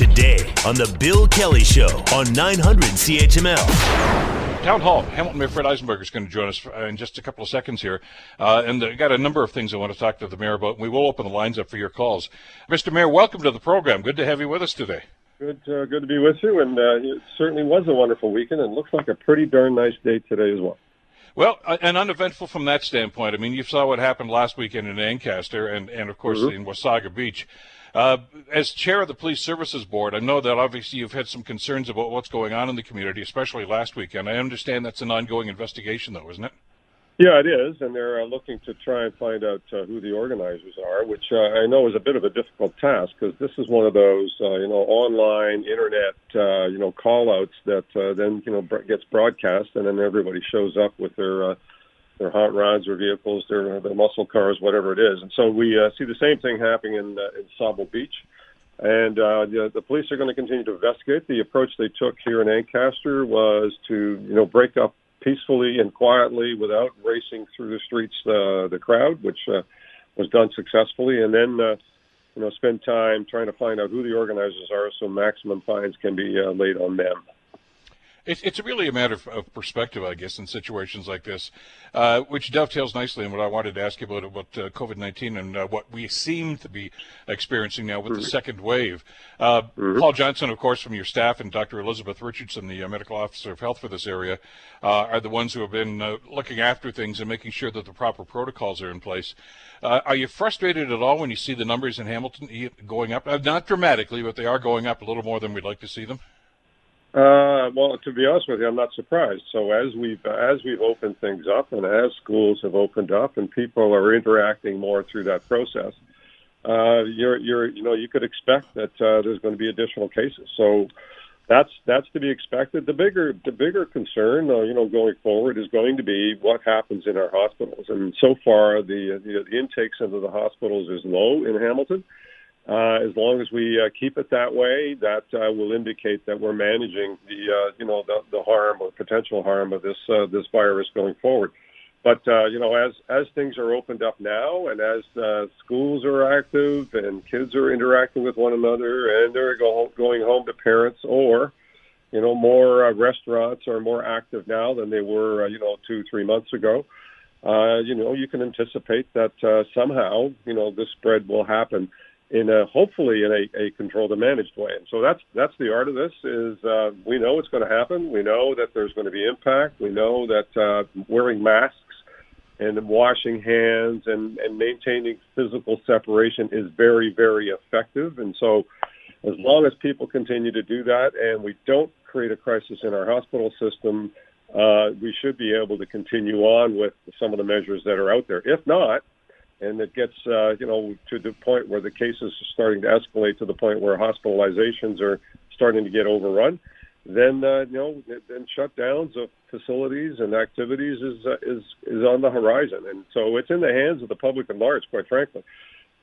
today on The Bill Kelly Show on 900 CHML. Town Hall. Hamilton Mayor Fred Eisenberger is going to join us in just a couple of seconds here. Uh, and I got a number of things I want to talk to the mayor about. We will open the lines up for your calls. Mr. Mayor, welcome to the program. Good to have you with us today. Good, uh, good to be with you. And uh, it certainly was a wonderful weekend, and looks like a pretty darn nice day today as well. Well, uh, and uneventful from that standpoint. I mean, you saw what happened last weekend in Ancaster and, and of course, mm-hmm. in Wasaga Beach. Uh, as chair of the Police Services Board, I know that obviously you've had some concerns about what's going on in the community, especially last weekend. I understand that's an ongoing investigation, though, isn't it? Yeah, it is, and they're uh, looking to try and find out uh, who the organizers are, which uh, I know is a bit of a difficult task because this is one of those, uh, you know, online internet, uh, you know, call-outs that uh, then you know gets broadcast, and then everybody shows up with their uh, their hot rods or vehicles, their their muscle cars, whatever it is, and so we uh, see the same thing happening in uh, in Sauble Beach. And uh, the, the police are going to continue to investigate. The approach they took here in Ancaster was to, you know, break up peacefully and quietly without racing through the streets uh, the crowd, which uh, was done successfully, and then uh, you know spend time trying to find out who the organizers are, so maximum fines can be uh, laid on them. It's, it's really a matter of, of, perspective, I guess, in situations like this, uh, which dovetails nicely in what I wanted to ask you about about uh, COVID nineteen and uh, what we seem to be experiencing now with mm-hmm. the second wave. Uh, mm-hmm. Paul Johnson, of course, from your staff, and Dr. Elizabeth Richardson, the uh, medical officer of health for this area, uh, are the ones who have been looking after things and making sure that the proper protocols are in place. are you frustrated at all when you see the numbers in Hamilton going up? not dramatically, but they are going up a little more than we'd like to see them. Uh, well, to be honest with you, I'm not surprised. So as we've as we've opened things up, and as schools have opened up, and people are interacting more through that process, uh, you're you're you know you could expect that uh, there's going to be additional cases. So that's that's to be expected. The bigger the bigger concern, uh, you know, going forward is going to be what happens in our hospitals. And so far, the the, intakes into the hospitals is low in Hamilton. Uh, as long as we uh, keep it that way, that uh, will indicate that we're managing the uh, you know the, the harm or potential harm of this uh, this virus going forward. But uh, you know, as as things are opened up now, and as uh, schools are active and kids are interacting with one another, and they're go, going home to parents, or you know, more uh, restaurants are more active now than they were, uh, you know, two three months ago. Uh, you know, you can anticipate that uh, somehow, you know, this spread will happen in a hopefully in a, a controlled and managed way. And so that's that's the art of this. Is uh, we know it's going to happen. We know that there's going to be impact. We know that uh, wearing masks and washing hands and, and maintaining physical separation is very very effective. And so as long as people continue to do that and we don't create a crisis in our hospital system, uh, we should be able to continue on with some of the measures that are out there. If not, and it gets uh, you know to the point where the cases are starting to escalate to the point where hospitalizations are starting to get overrun, then uh, you know then shutdowns of facilities and activities is uh, is is on the horizon, and so it's in the hands of the public at large, quite frankly.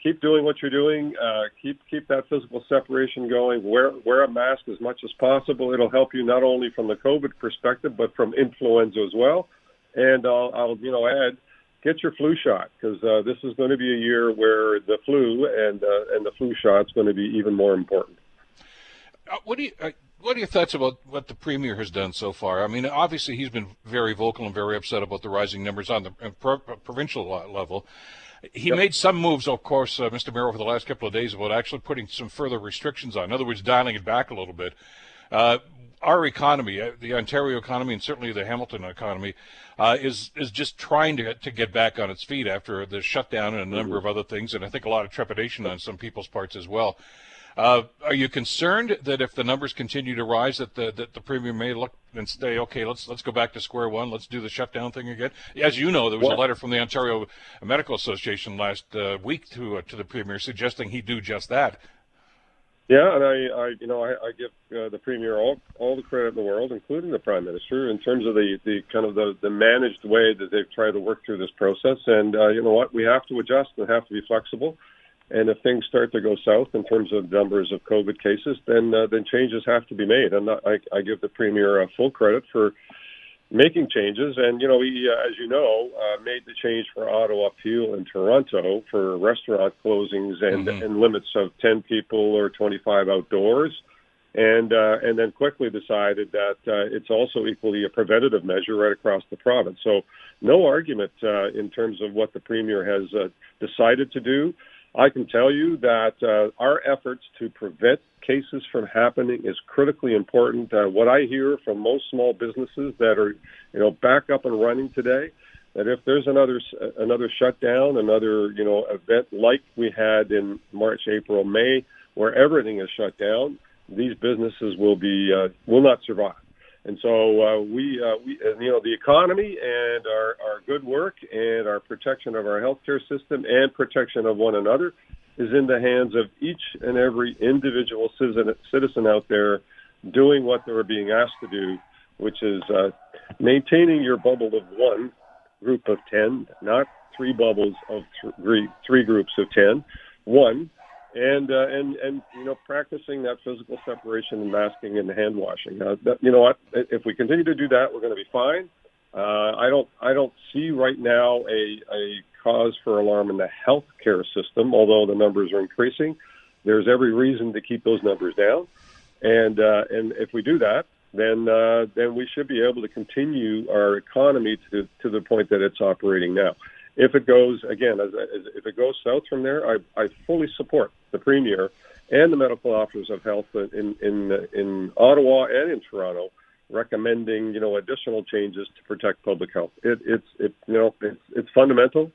Keep doing what you're doing. Uh, keep keep that physical separation going. Wear wear a mask as much as possible. It'll help you not only from the COVID perspective, but from influenza as well. And I'll, I'll you know add get your flu shot because uh, this is going to be a year where the flu and uh, and the flu shot is going to be even more important. Uh, what do you? Uh, what are your thoughts about what the premier has done so far? I mean, obviously he's been very vocal and very upset about the rising numbers on the uh, pro- provincial level. He yep. made some moves, of course, uh, Mr. Mayor, over the last couple of days about actually putting some further restrictions on. In other words, dialing it back a little bit. Uh, our economy, uh, the Ontario economy, and certainly the Hamilton economy, uh, is is just trying to to get back on its feet after the shutdown and a number mm-hmm. of other things, and I think a lot of trepidation on some people's parts as well. Uh, are you concerned that if the numbers continue to rise, that the that the premier may look and say, okay, let's let's go back to square one, let's do the shutdown thing again? As you know, there was a letter from the Ontario Medical Association last uh, week to uh, to the premier suggesting he do just that. Yeah, and I, I you know, I, I give uh, the premier all all the credit in the world, including the prime minister, in terms of the the kind of the the managed way that they've tried to work through this process. And uh, you know what, we have to adjust and have to be flexible. And if things start to go south in terms of numbers of COVID cases, then uh, then changes have to be made. And I, I give the premier uh, full credit for making changes. And you know, we, uh, as you know, uh, made the change for Ottawa, Peel, and Toronto for restaurant closings and, mm-hmm. and limits of ten people or twenty five outdoors. And uh, and then quickly decided that uh, it's also equally a preventative measure right across the province. So no argument uh, in terms of what the premier has uh, decided to do. I can tell you that uh, our efforts to prevent cases from happening is critically important. Uh, what I hear from most small businesses that are, you know, back up and running today, that if there's another another shutdown, another you know event like we had in March, April, May, where everything is shut down, these businesses will be uh, will not survive. And so uh, we, uh, we, uh, you know, the economy and our, our good work and our protection of our healthcare system and protection of one another is in the hands of each and every individual citizen, citizen out there doing what they're being asked to do, which is uh, maintaining your bubble of one group of 10, not three bubbles of three, three groups of 10. One, and uh, and and you know practicing that physical separation and masking and hand washing. Uh, that, you know what? If we continue to do that, we're going to be fine. Uh, I don't I don't see right now a a cause for alarm in the healthcare system, although the numbers are increasing. There's every reason to keep those numbers down, and uh, and if we do that, then uh, then we should be able to continue our economy to to the point that it's operating now. If it goes again, as, as, if it goes south from there, I, I fully support the premier and the medical officers of health in in in Ottawa and in Toronto recommending you know additional changes to protect public health. It, it's it you know it's it's fundamental.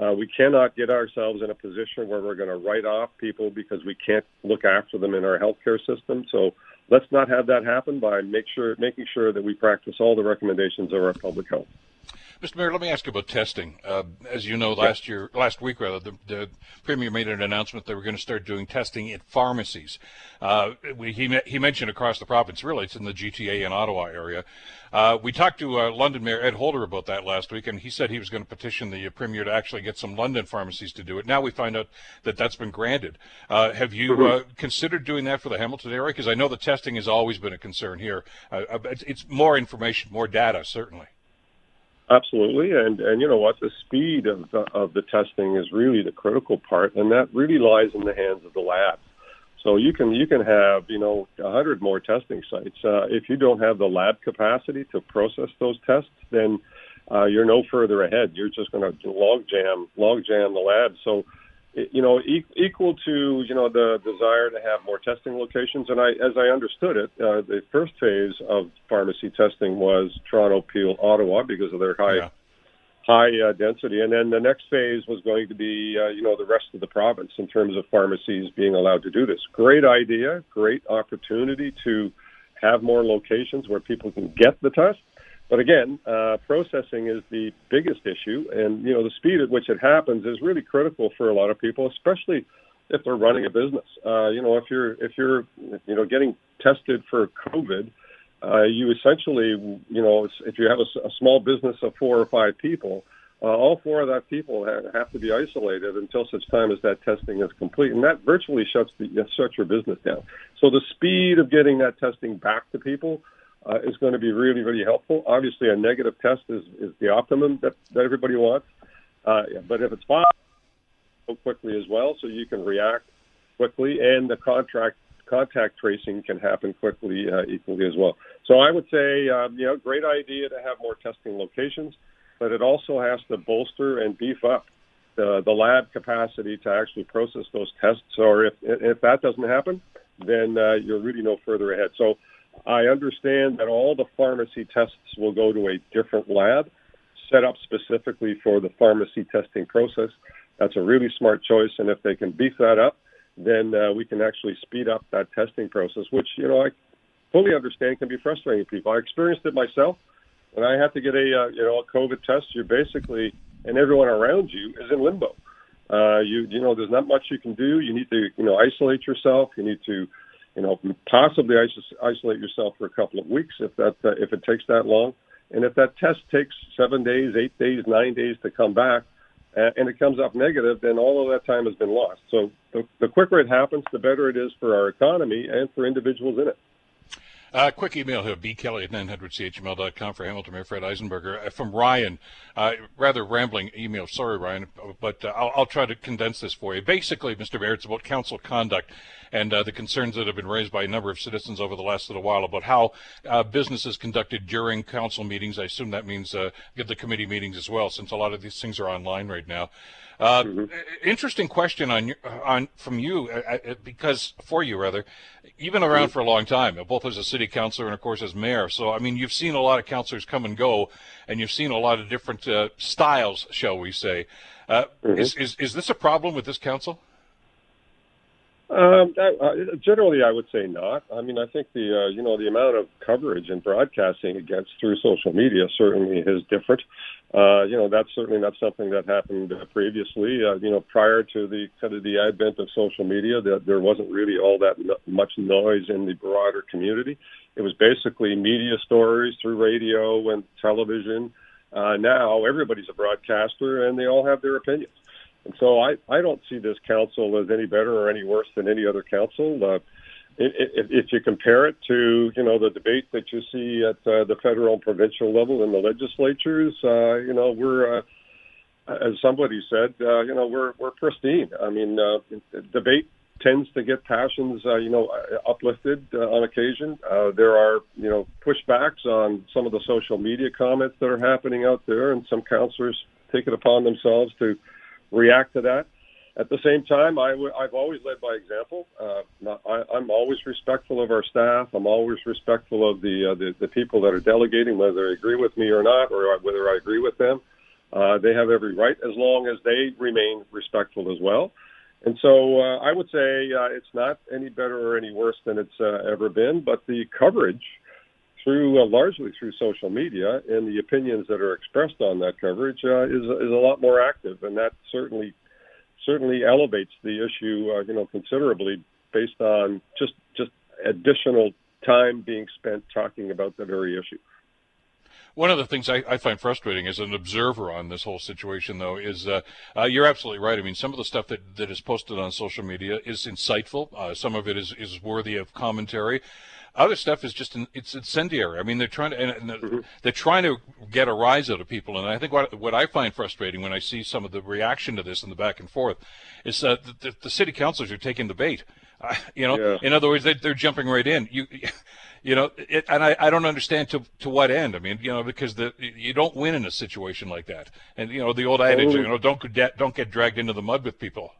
Uh, we cannot get ourselves in a position where we're going to write off people because we can't look after them in our healthcare system. So let's not have that happen by make sure making sure that we practice all the recommendations of our public health. Mr. Mayor, let me ask you about testing. Uh, as you know, last year, last week rather, the, the, premier made an announcement that we're going to start doing testing at pharmacies. Uh, we, he he mentioned across the province. Really, it's in the GTA and Ottawa area. Uh, we talked to uh, London Mayor Ed Holder about that last week, and he said he was going to petition the premier to actually get some London pharmacies to do it. Now we find out that that's been granted. Uh, have you mm-hmm. Uh, considered doing that for the Hamilton area? Because I know the testing has always been a concern here. it's, it's more information, more data, certainly. Absolutely, and and you know what, the speed of the, of the testing is really the critical part, and that really lies in the hands of the lab. So you can you can have you know a hundred more testing sites. Uh, if you don't have the lab capacity to process those tests, then uh, you're no further ahead. You're just going to log jam log jam the lab. So you know, e- equal to you know the desire to have more testing locations. And I, as I understood it, uh, the first phase of pharmacy testing was Toronto, Peel, Ottawa because of their high yeah. high uh, density. And then the next phase was going to be uh, you know the rest of the province in terms of pharmacies being allowed to do this. Great idea, great opportunity to have more locations where people can get the test. But again, uh, processing is the biggest issue, and you know the speed at which it happens is really critical for a lot of people, especially if they're running a business. Uh, you know, if you're if you're you know getting tested for COVID, uh, you essentially you know if you have a, a small business of four or five people, uh, all four of that people have, have to be isolated until such time as that testing is complete, and that virtually shuts the shuts your business down. So the speed of getting that testing back to people uh, is going to be really, really helpful. Obviously, a negative test is, is the optimum that, that everybody wants. Uh, but if it's go quickly as well, so you can react quickly, and the contract contact tracing can happen quickly uh, equally as well. So I would say, um, you know, great idea to have more testing locations, but it also has to bolster and beef up the, the lab capacity to actually process those tests. Or if if that doesn't happen, then uh, you're really no further ahead. So I understand that all the pharmacy tests will go to a different lab set up specifically for the pharmacy testing process. That's a really smart choice, and if they can beef that up, then uh, we can actually speed up that testing process, which you know I fully understand can be frustrating to people. I experienced it myself when I had to get a uh, you know a COVID test. You're basically and everyone around you is in limbo. Uh, you you know there's not much you can do. You need to you know isolate yourself. You need to you know, possibly isolate yourself for a couple of weeks if that uh, if it takes that long, and if that test takes seven days, eight days, nine days to come back, uh, and it comes up negative, then all of that time has been lost. So the, the quicker it happens, the better it is for our economy and for individuals in it. Uh, quick email here, bkelly at 900chml.com for Hamilton Mayor Fred Eisenberger. Uh, from Ryan, uh, rather rambling email. Sorry, Ryan, but uh, I'll, I'll, try to condense this for you. Basically, Mr. Mayor, it's about council conduct and uh, the concerns that have been raised by a number of citizens over the last little while about how uh, business is conducted during council meetings. I assume that means the committee meetings as well, since a lot of these things are online right now. Uh, mm-hmm. Interesting question on on from you uh, uh, because for you rather, you've been around mm-hmm. for a long time, both as a city councilor and of course as mayor. So I mean, you've seen a lot of councilors come and go, and you've seen a lot of different uh, styles, shall we say? Uh, mm-hmm. Is, is is this a problem with this council? Um, uh, generally, I would say not. I mean, I think the uh, you know the amount of coverage and broadcasting against through social media certainly is different. Uh, you know, that's certainly not something that happened uh, previously. Uh, you know, prior to the kind of the advent of social media, that there wasn't really all that no- much noise in the broader community. It was basically media stories through radio and television. Uh, now everybody's a broadcaster, and they all have their opinions. And so I, I don't see this council as any better or any worse than any other council. Uh, if, if you compare it to, you know, the debate that you see at uh, the federal and provincial level in the legislatures, uh, you know, we're, uh, as somebody said, uh, you know, we're we're pristine. I mean, uh, debate tends to get passions, uh, you know, uplifted uh, on occasion. Uh, there are, you know, pushbacks on some of the social media comments that are happening out there, and some councillors take it upon themselves to react to that. At the same time, I w- I've always led by example. Uh, I, I'm always respectful of our staff. I'm always respectful of the, uh, the the people that are delegating, whether they agree with me or not, or whether I agree with them. Uh, they have every right as long as they remain respectful as well. And so uh, I would say uh, it's not any better or any worse than it's uh, ever been, but the coverage through uh, largely through social media and the opinions that are expressed on that coverage uh, is is a lot more active, and that certainly certainly elevates the issue, uh, you know, considerably based on just just additional time being spent talking about the very issue. One of the things I, I, find frustrating as an observer on this whole situation, though, is uh, uh, you're absolutely right. I mean, some of the stuff that, that is posted on social media is insightful. Uh, some of it is, is worthy of commentary. Other stuff is just it's incendiary. I mean, they're trying to and mm-hmm. they're trying to get a rise out of people. And I think what what I find frustrating when I see some of the reaction to this and the back and forth is that the, the city councilors are taking the bait. Uh, you know, yeah. in other words, they, they're jumping right in. You, you know, it, and I, I don't understand to to what end. I mean, you know, because the you don't win in a situation like that. And you know, the old adage, you know, don't don't get dragged into the mud with people.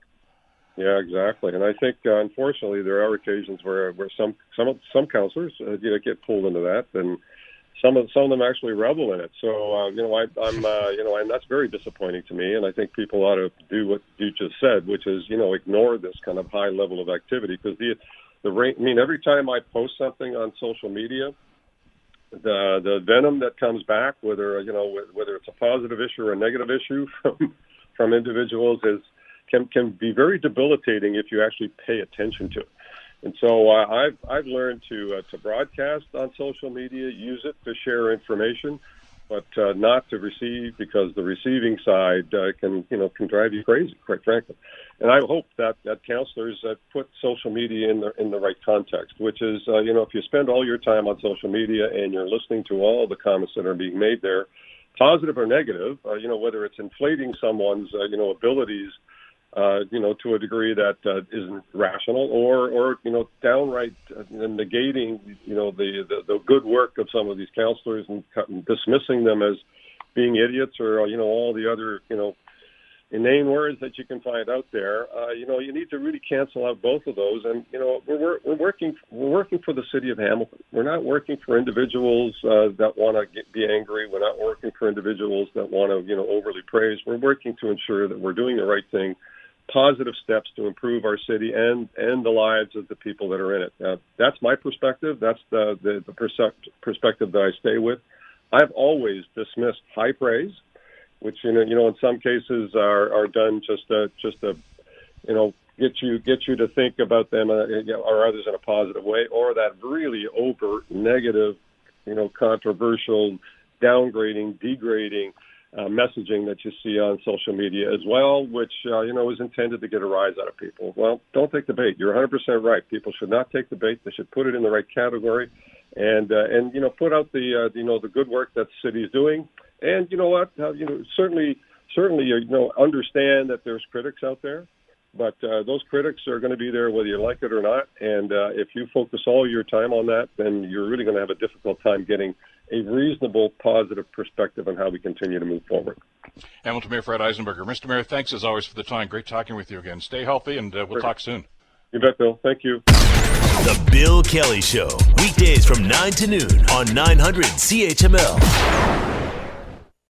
Yeah, exactly. And I think uh, unfortunately there are occasions where where some some some counselors uh, you know get pulled into that, and some of some of them actually revel in it. So uh, you know I, I'm uh, you know and that's very disappointing to me. And I think people ought to do what you just said, which is you know ignore this kind of high level of activity because the the rate. I mean, every time I post something on social media, the the venom that comes back, whether you know whether it's a positive issue or a negative issue from from individuals, is can can be very debilitating if you actually pay attention to it. And so uh, I've I've learned to uh, to broadcast on social media, use it to share information, but uh, not to receive because the receiving side uh, can you know can drive you crazy, quite frankly. And I hope that that counselors uh, put social media in the in the right context, which is uh, you know if you spend all your time on social media and you're listening to all the comments that are being made there, positive or negative, uh, you know whether it's inflating someone's uh, you know abilities uh, you know, to a degree that uh, isn't rational, or, or you know, downright uh, negating, you know, the, the the good work of some of these counselors and, and dismissing them as being idiots, or you know, all the other, you know, inane words that you can find out there. Uh, you know, you need to really cancel out both of those. And you know, we're we're working we're working for the city of Hamilton. We're not working for individuals uh, that want to be angry. We're not working for individuals that want to you know overly praise. We're working to ensure that we're doing the right thing positive steps to improve our city and and the lives of the people that are in it. Uh, that's my perspective. That's the the, the perspective that I stay with. I've always dismissed high praise, which you know you know in some cases are are done just to just to you know get you get you to think about them uh, or others in a positive way, or that really overt negative, you know, controversial, downgrading, degrading uh, messaging that you see on social media as well, which uh, you know is intended to get a rise out of people. Well, don't take the bait. You're 100% right. People should not take the bait. They should put it in the right category. and uh, and you know put out the uh, you know the good work that the city is doing. And you know what? Uh, you know certainly certainly you know understand that there's critics out there, but uh, those critics are going to be there whether you like it or not. And uh, if you focus all your time on that, then you're really going to have a difficult time getting a reasonable, positive perspective on how we continue to move forward. Hamilton Mayor Fred Eisenberger. Mr. Mayor, thanks as always for the time. Great talking with you again. Stay healthy, and uh, we'll talk soon. You bet, Bill. Thank you. The Bill Kelly Show, weekdays from 9 to noon on 900 CHML.